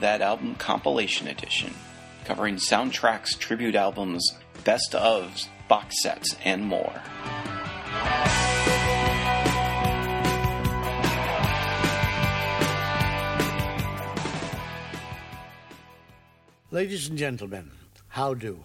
That Album Compilation Edition, covering soundtracks, tribute albums, best ofs, box sets, and more. Ladies and gentlemen, how do?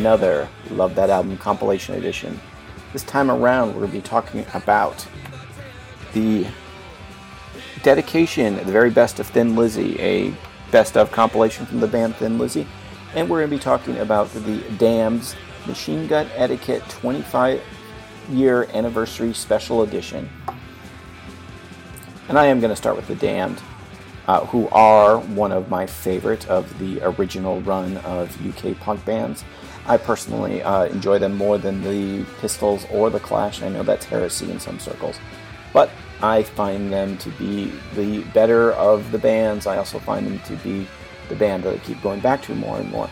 Another Love That Album compilation edition. This time around, we're going to be talking about the dedication, the very best of Thin Lizzy, a best of compilation from the band Thin Lizzy. And we're going to be talking about the Damned's Machine Gun Etiquette 25 year anniversary special edition. And I am going to start with the Damned, uh, who are one of my favorite of the original run of UK punk bands. I personally uh, enjoy them more than the Pistols or the Clash. I know that's heresy in some circles, but I find them to be the better of the bands. I also find them to be the band that I keep going back to more and more.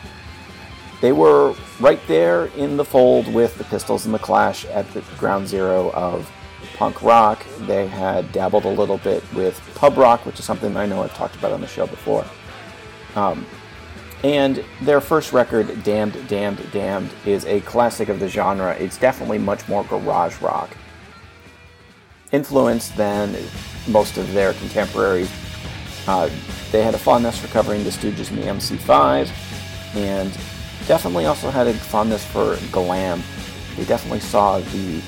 They were right there in the fold with the Pistols and the Clash at the ground zero of punk rock. They had dabbled a little bit with pub rock, which is something I know I've talked about on the show before. Um, and their first record, Damned, Damned, Damned, is a classic of the genre. It's definitely much more garage rock influenced than most of their contemporaries. Uh, they had a fondness for covering the Stooges and the MC5, and definitely also had a fondness for glam. They definitely saw the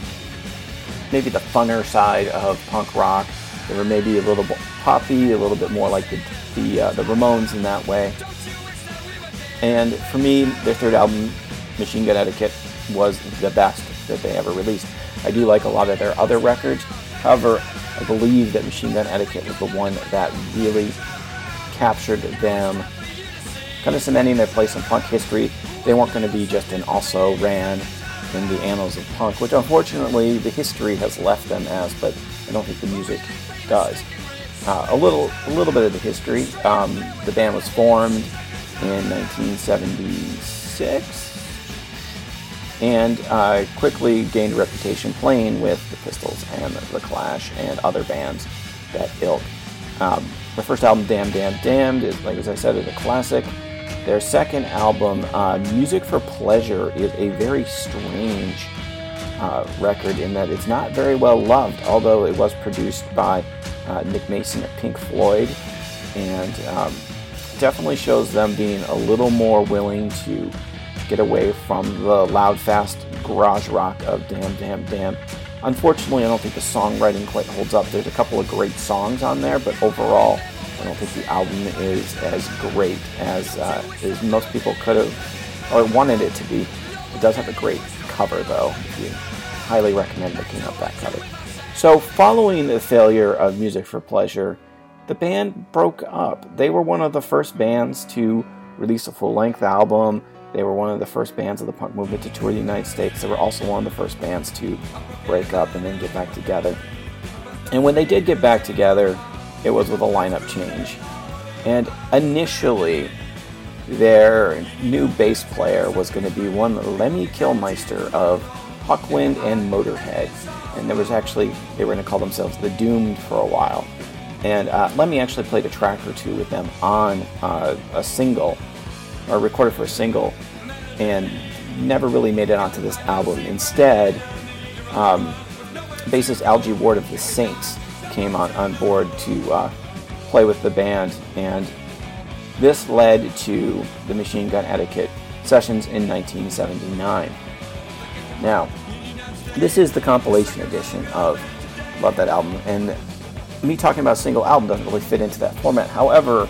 maybe the funner side of punk rock. They were maybe a little bit poppy, a little bit more like the the, uh, the Ramones in that way. And for me, their third album, Machine Gun Etiquette, was the best that they ever released. I do like a lot of their other records. However, I believe that Machine Gun Etiquette was the one that really captured them, kind of cementing their place in punk history. They weren't going to be just an also ran in the annals of punk, which unfortunately the history has left them as, but I don't think the music does. Uh, a little, a little bit of the history. Um, the band was formed in 1976 and uh, quickly gained a reputation playing with the Pistols and the Clash and other bands that ilk. Um, the first album, Damn Damn Damned, is like as I said, is a classic. Their second album, uh, Music for Pleasure, is a very strange uh, record in that it's not very well loved, although it was produced by uh, Nick Mason of Pink Floyd, and um, definitely shows them being a little more willing to get away from the loud, fast garage rock of Damn Damn Damn. Unfortunately, I don't think the songwriting quite holds up. There's a couple of great songs on there, but overall, I don't think the album is as great as, uh, as most people could have or wanted it to be. It does have a great cover, though. You highly recommend looking up that cover. So, following the failure of Music for Pleasure, the band broke up. They were one of the first bands to release a full length album. They were one of the first bands of the punk movement to tour the United States. They were also one of the first bands to break up and then get back together. And when they did get back together, it was with a lineup change. And initially, their new bass player was going to be one Lemmy Kilmister of Hawkwind and Motorhead. And there was actually, they were going to call themselves the Doomed for a while. And uh, Lemmy actually played a track or two with them on uh, a single, or recorded for a single. And never really made it onto this album. Instead, um, bassist Algy Ward of the Saints came on, on board to uh, play with the band, and this led to the Machine Gun Etiquette sessions in 1979. Now, this is the compilation edition of Love That Album, and me talking about a single album doesn't really fit into that format. However,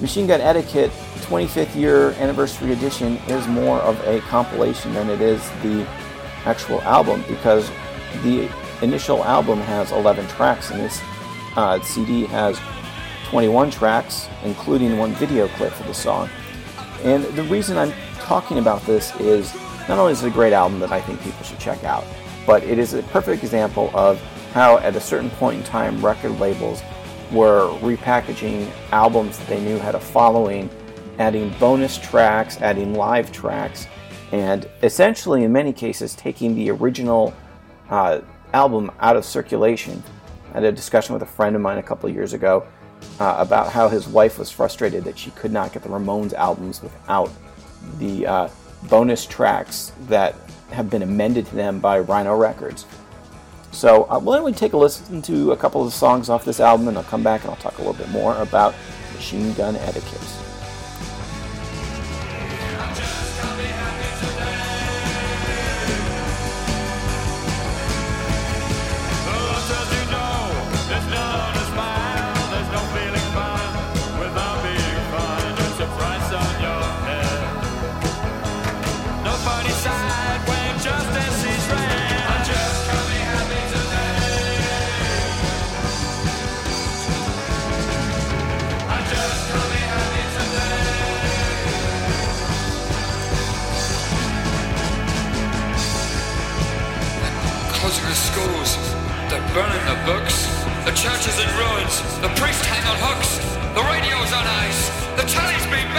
Machine Gun Etiquette 25th year anniversary edition is more of a compilation than it is the actual album because the initial album has 11 tracks and this uh, CD has 21 tracks, including one video clip for the song. And the reason I'm talking about this is not only is it a great album that I think people should check out, but it is a perfect example of how, at a certain point in time, record labels were repackaging albums that they knew had a following, adding bonus tracks, adding live tracks, and essentially, in many cases, taking the original uh, album out of circulation. I had a discussion with a friend of mine a couple years ago uh, about how his wife was frustrated that she could not get the Ramones albums without the uh, bonus tracks that have been amended to them by Rhino Records. So, uh, why don't we take a listen to a couple of the songs off this album, and I'll come back and I'll talk a little bit more about Machine Gun Etiquette. Schools. They're burning the books. The church is in ruins. The priests hang on hooks. The radio's on ice. The telly's been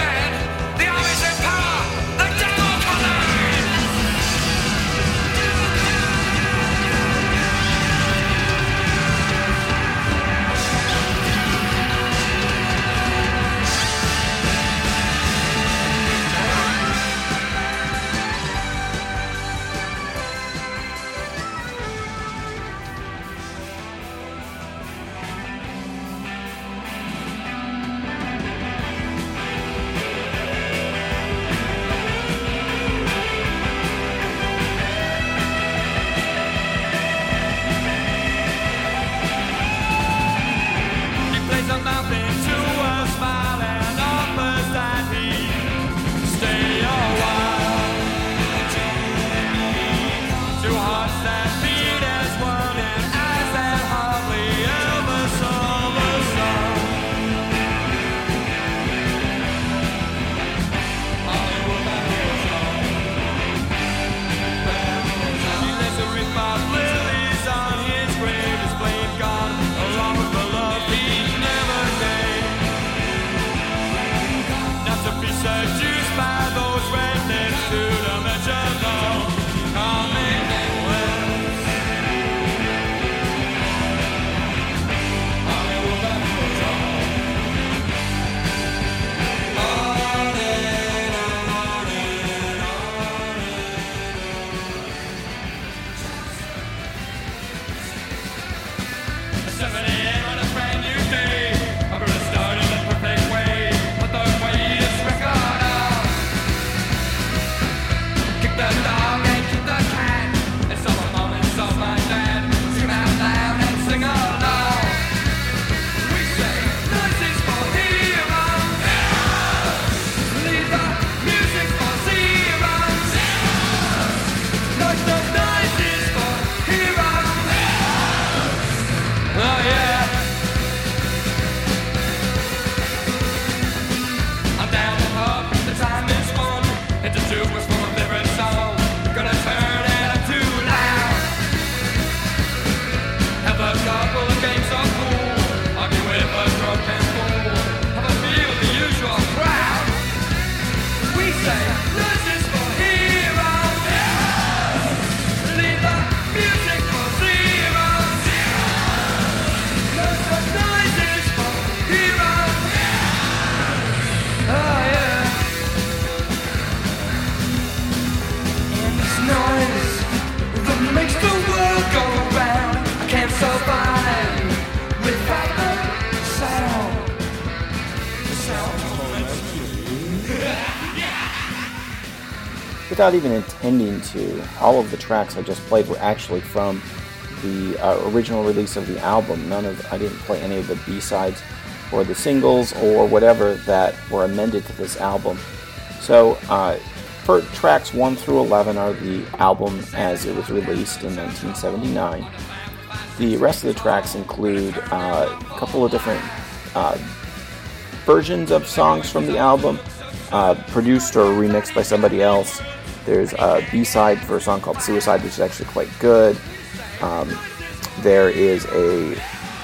without even intending to. All of the tracks I just played were actually from the uh, original release of the album. None of I didn't play any of the B-sides or the singles or whatever that were amended to this album. So, uh, for tracks 1 through 11 are the album as it was released in 1979. The rest of the tracks include uh, a couple of different uh, versions of songs from the album, uh, produced or remixed by somebody else. There's a B-side for a song called Suicide, which is actually quite good. Um, there is a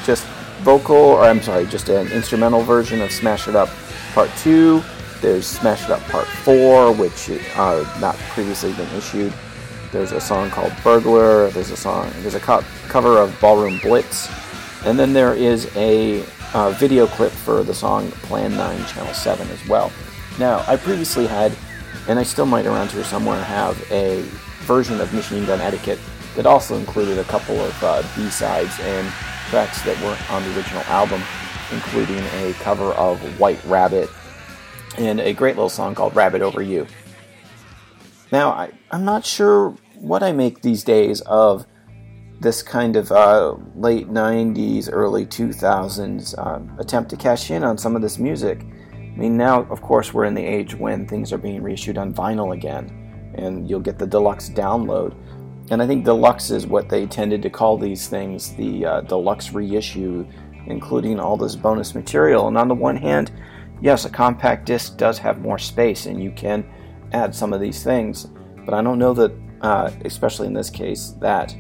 just vocal, or I'm sorry, just an instrumental version of Smash It Up Part 2. There's Smash It Up Part 4, which uh, not previously been issued. There's a song called Burglar. There's a song. There's a co- cover of Ballroom Blitz, and then there is a uh, video clip for the song Plan 9 Channel 7 as well. Now, I previously had, and I still might around here somewhere have a version of Machine Gun Etiquette that also included a couple of uh, B-sides and tracks that weren't on the original album, including a cover of White Rabbit and a great little song called Rabid Over You. Now, I, I'm not sure what I make these days of this kind of uh, late 90s, early 2000s um, attempt to cash in on some of this music. I mean, now, of course, we're in the age when things are being reissued on vinyl again, and you'll get the deluxe download. And I think deluxe is what they tended to call these things the uh, deluxe reissue, including all this bonus material. And on the one hand, yes, a compact disc does have more space, and you can add some of these things. But I don't know that, uh, especially in this case, that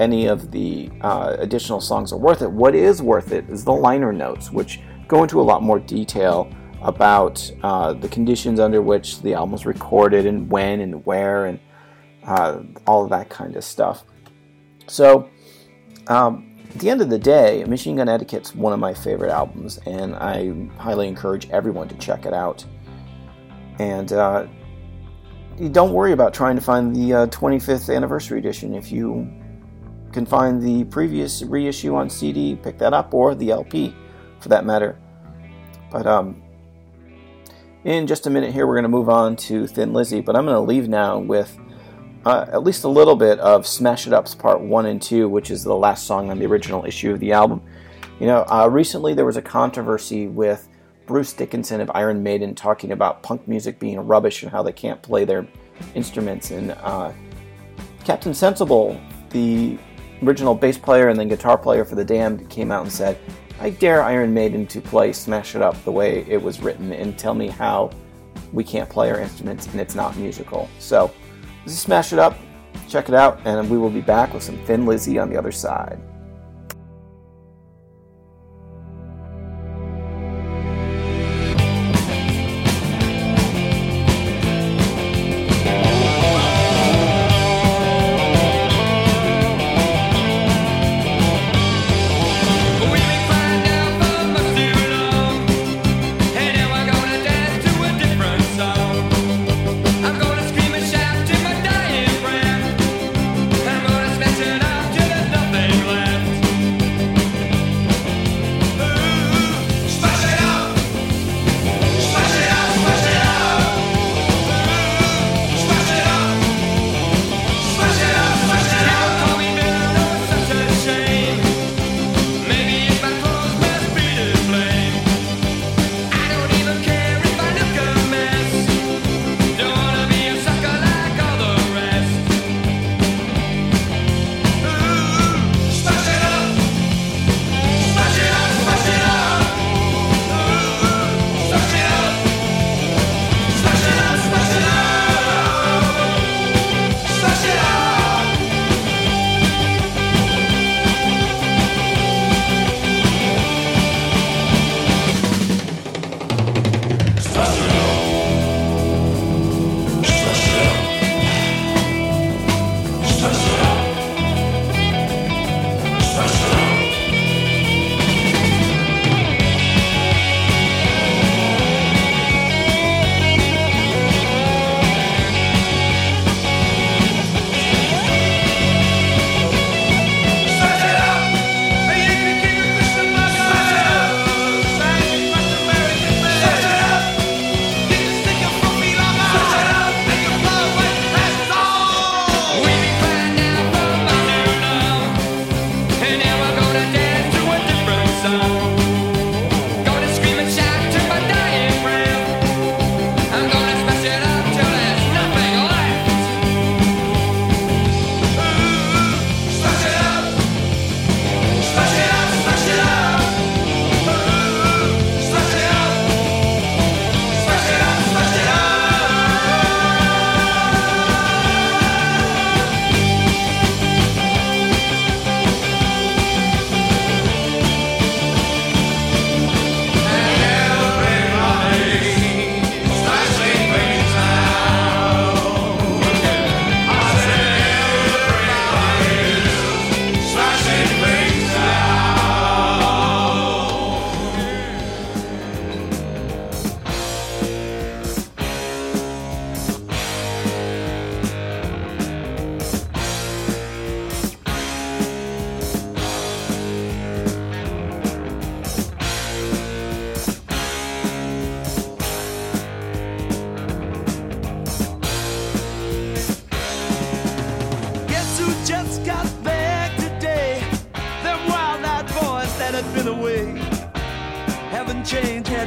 any of the uh, additional songs are worth it. What is worth it is the liner notes, which go into a lot more detail about uh, the conditions under which the album was recorded and when and where and uh, all of that kind of stuff. So, um, at the end of the day, Machine Gun Etiquette's one of my favorite albums, and I highly encourage everyone to check it out. And uh, don't worry about trying to find the uh, 25th anniversary edition. If you can find the previous reissue on CD, pick that up, or the LP for that matter. But um, in just a minute here, we're going to move on to Thin Lizzy, but I'm going to leave now with uh, at least a little bit of Smash It Up's Part 1 and 2, which is the last song on the original issue of the album. You know, uh, recently there was a controversy with Bruce Dickinson of Iron Maiden talking about punk music being rubbish and how they can't play their instruments. And uh, Captain Sensible, the original bass player and then guitar player for The Damned, came out and said, I dare Iron Maiden to play Smash It Up the way it was written and tell me how we can't play our instruments and it's not musical. So, this is Smash It Up. Check it out, and we will be back with some Thin Lizzy on the other side.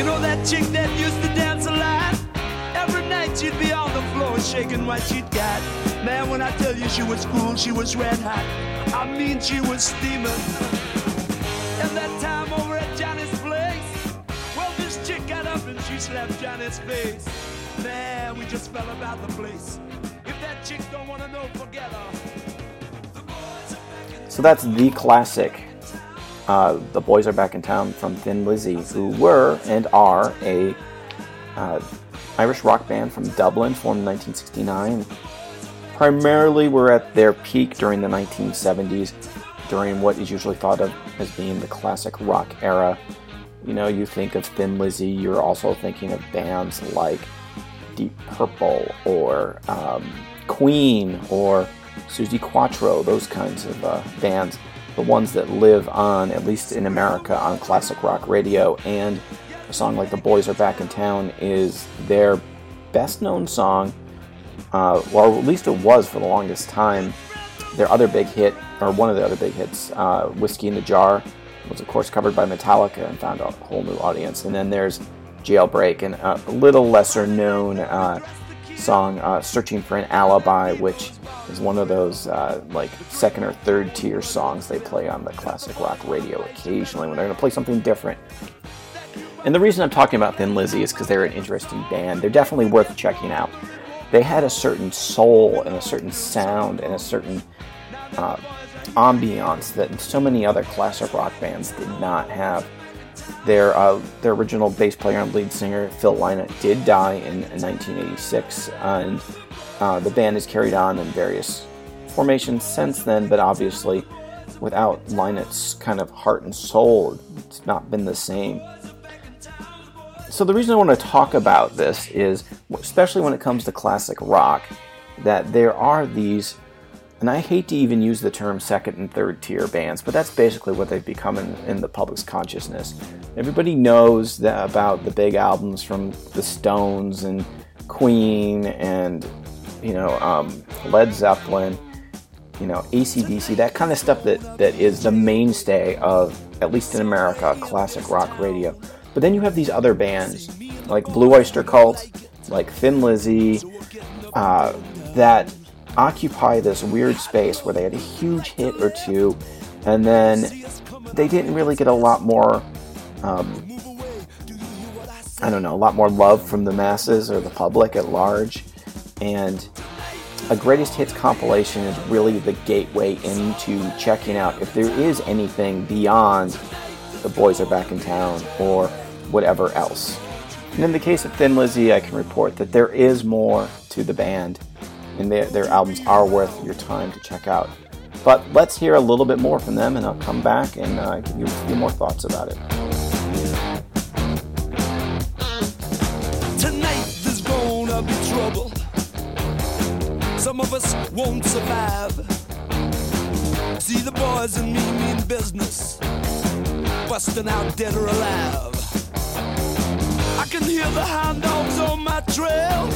You know that chick that used to dance a lot? Every night she'd be on the floor shaking what she'd got. Man, when I tell you she was cool, she was red hot. I mean, she was steaming. And that time over at Johnny's place, well, this chick got up and she slapped Johnny's face. Man, we just fell about the place. If that chick don't wanna know, forget her. So that's the classic. Uh, the boys are back in town from Thin Lizzy, who were and are a uh, Irish rock band from Dublin, formed in 1969. Primarily, were at their peak during the 1970s, during what is usually thought of as being the classic rock era. You know, you think of Thin Lizzy, you're also thinking of bands like Deep Purple or um, Queen or Suzi Quatro, those kinds of uh, bands, the ones that live on, at least in America, on classic rock radio. And a song like The Boys Are Back in Town is their best known song, uh, well, at least it was for the longest time. Their other big hit, or one of the other big hits, uh, Whiskey in the Jar, was of course covered by Metallica and found a whole new audience. And then there's Jailbreak and a little lesser known uh, song, uh, Searching for an Alibi, which is one of those uh, like second or third tier songs they play on the classic rock radio occasionally when they're going to play something different. And the reason I'm talking about Thin Lizzy is because they're an interesting band. They're definitely worth checking out. They had a certain soul and a certain sound and a certain uh, ambiance that so many other classic rock bands did not have. Their uh, their original bass player and lead singer Phil Lynott did die in, in 1986, and uh, the band has carried on in various formations since then. But obviously, without Lynott's kind of heart and soul, it's not been the same. So the reason I want to talk about this is, especially when it comes to classic rock, that there are these and I hate to even use the term second and third tier bands, but that's basically what they've become in, in the public's consciousness. Everybody knows that, about the big albums from the Stones and Queen and you know um, Led Zeppelin, you know ACDC, that kind of stuff that, that is the mainstay of at least in America classic rock radio. But then you have these other bands like Blue Oyster Cult, like Thin Lizzy, uh, that occupy this weird space where they had a huge hit or two, and then they didn't really get a lot more, um, I don't know, a lot more love from the masses or the public at large. And a greatest hits compilation is really the gateway into checking out if there is anything beyond the boys are back in town or whatever else. And in the case of Thin Lizzy, I can report that there is more to the band and their, their albums are worth your time to check out. But let's hear a little bit more from them, and I'll come back and uh, give you a few more thoughts about it. Some of us won't survive. See the boys and me mean business, busting out dead or alive. I can hear the hound dogs on my trail.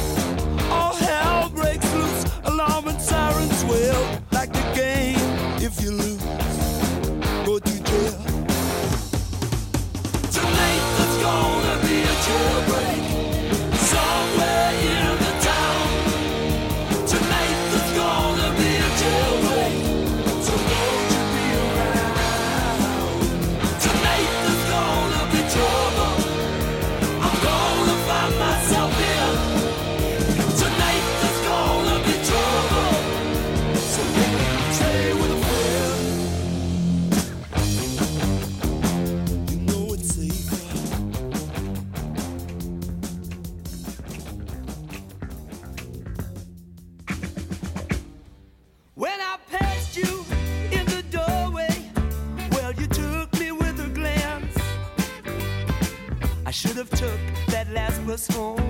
All hell breaks loose, alarm and sirens wail. Like the game, if you lose, go to jail. Tonight there's gonna be a jailbreak that last bus home,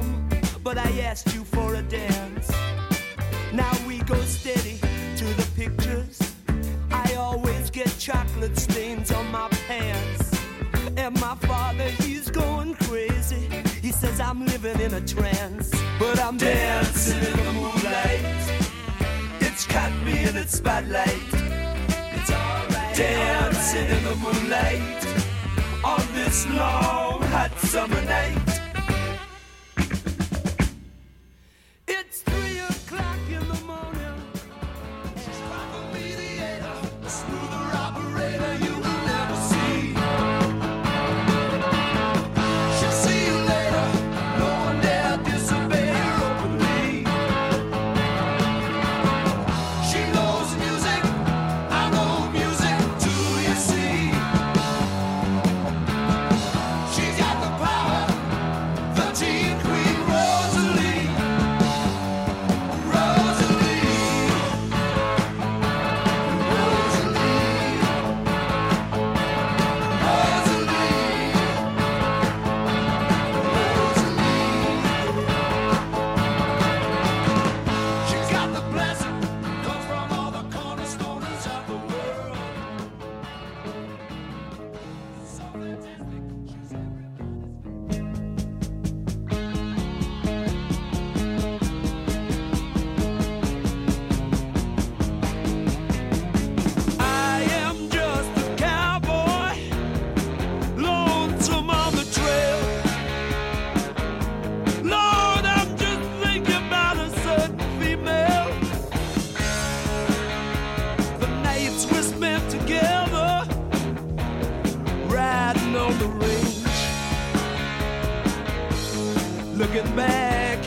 Looking back,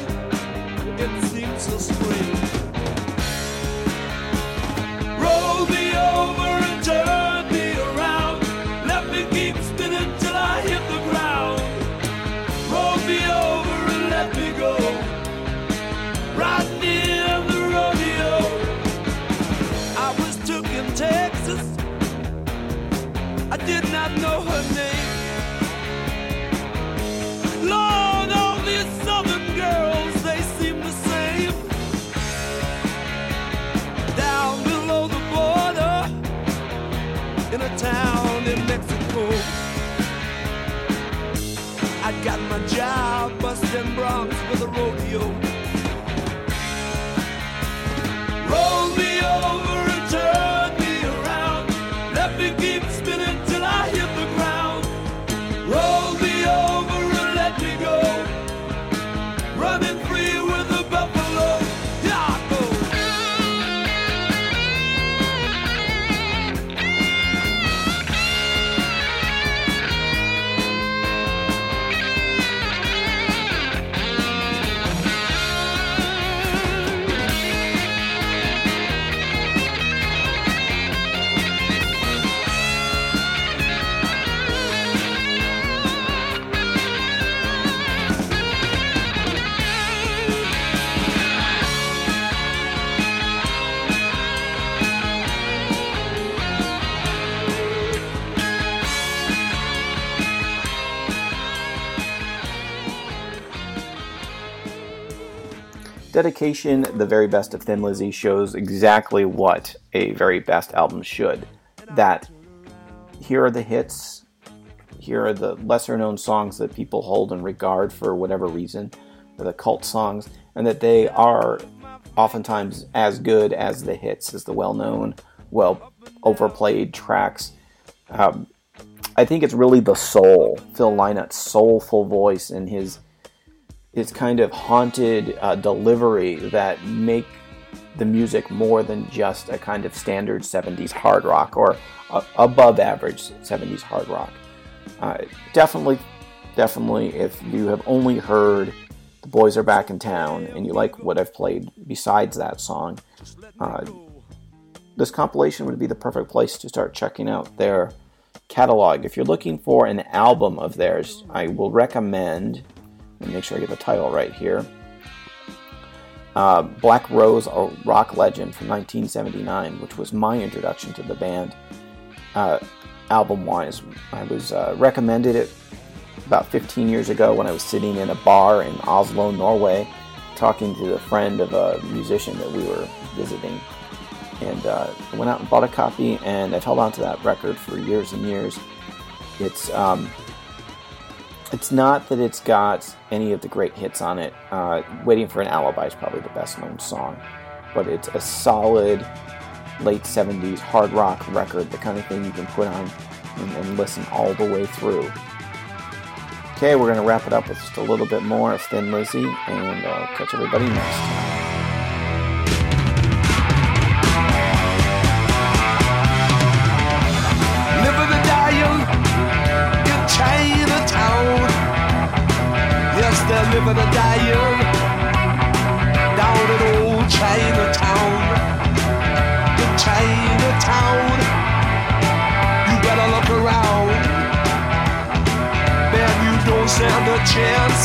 it seems so strange. Job busting broncs with a rodeo. Dedication, the very best of Thin Lizzy, shows exactly what a very best album should. That here are the hits, here are the lesser known songs that people hold in regard for whatever reason, the cult songs, and that they are oftentimes as good as the hits, as the well known, well overplayed tracks. Um, I think it's really the soul, Phil Lynott's soulful voice and his his kind of haunted uh, delivery that make the music more than just a kind of standard 70s hard rock or above average 70s hard rock. Uh, definitely, definitely, if you have only heard The Boys Are Back in Town and you like what I've played besides that song, uh, this compilation would be the perfect place to start checking out their catalog. If you're looking for an album of theirs, I will recommend make sure I get the title right here. Uh, Black Rose, a rock legend from 1979, which was my introduction to the band. Uh, album wise, I was uh, recommended it about 15 years ago when I was sitting in a bar in Oslo, Norway, talking to a friend of a musician that we were visiting. And uh, I went out and bought a copy, and I've held on to that record for years and years. It's um, it's not that it's got any of the great hits on it. Uh, Waiting for an Alibi is probably the best known song, but it's a solid late 70s hard rock record, the kind of thing you can put on and, and listen all the way through. Okay, we're going to wrap it up with just a little bit more of Thin Lizzy, and I'll catch everybody next time. Chinatown, you better look around. Man, you don't stand a chance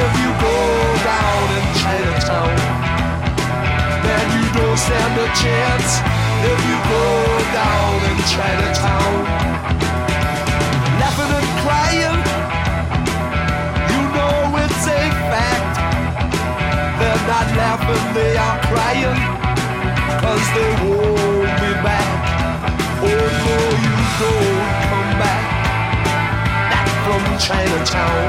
if you go down in Chinatown. Man, you don't stand a chance if you go down in Chinatown. Laughing and crying, you know it's a fact. They're not laughing, they are crying, cause they won't you come back, back from Chinatown.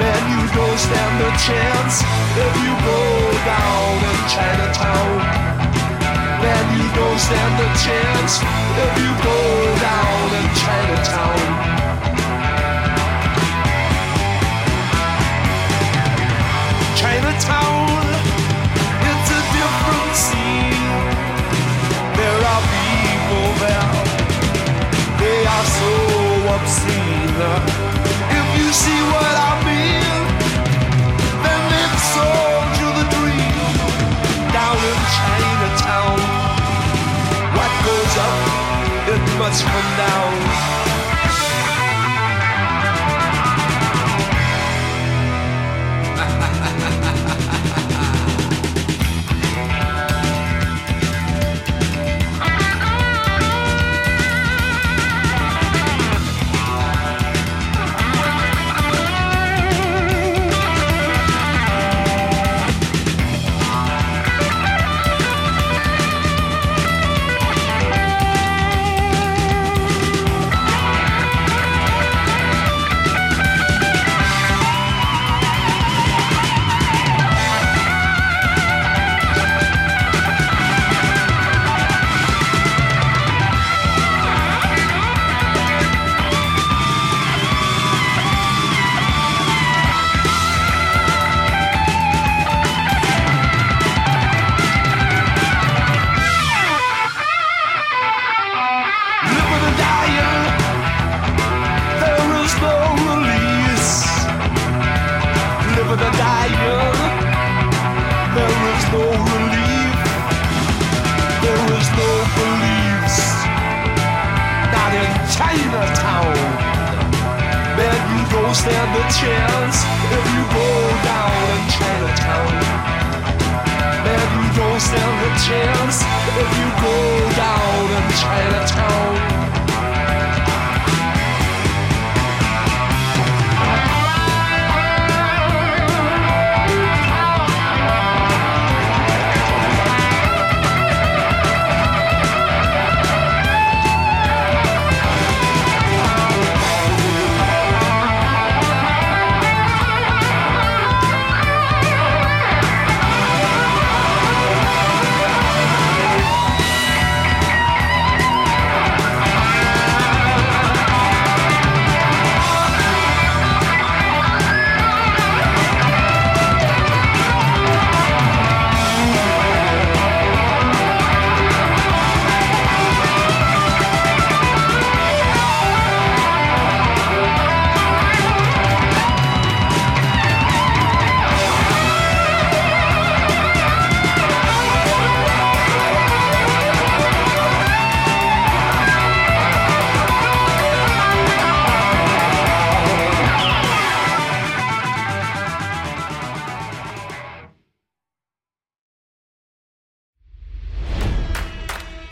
Man, you don't stand a chance if you go down in Chinatown. Man, you don't stand a chance if you go down in Chinatown. Chinatown, it's a different scene. Obscene. Stand a chance if you go down in Chinatown. Man, you don't stand a chance if you go down in Chinatown.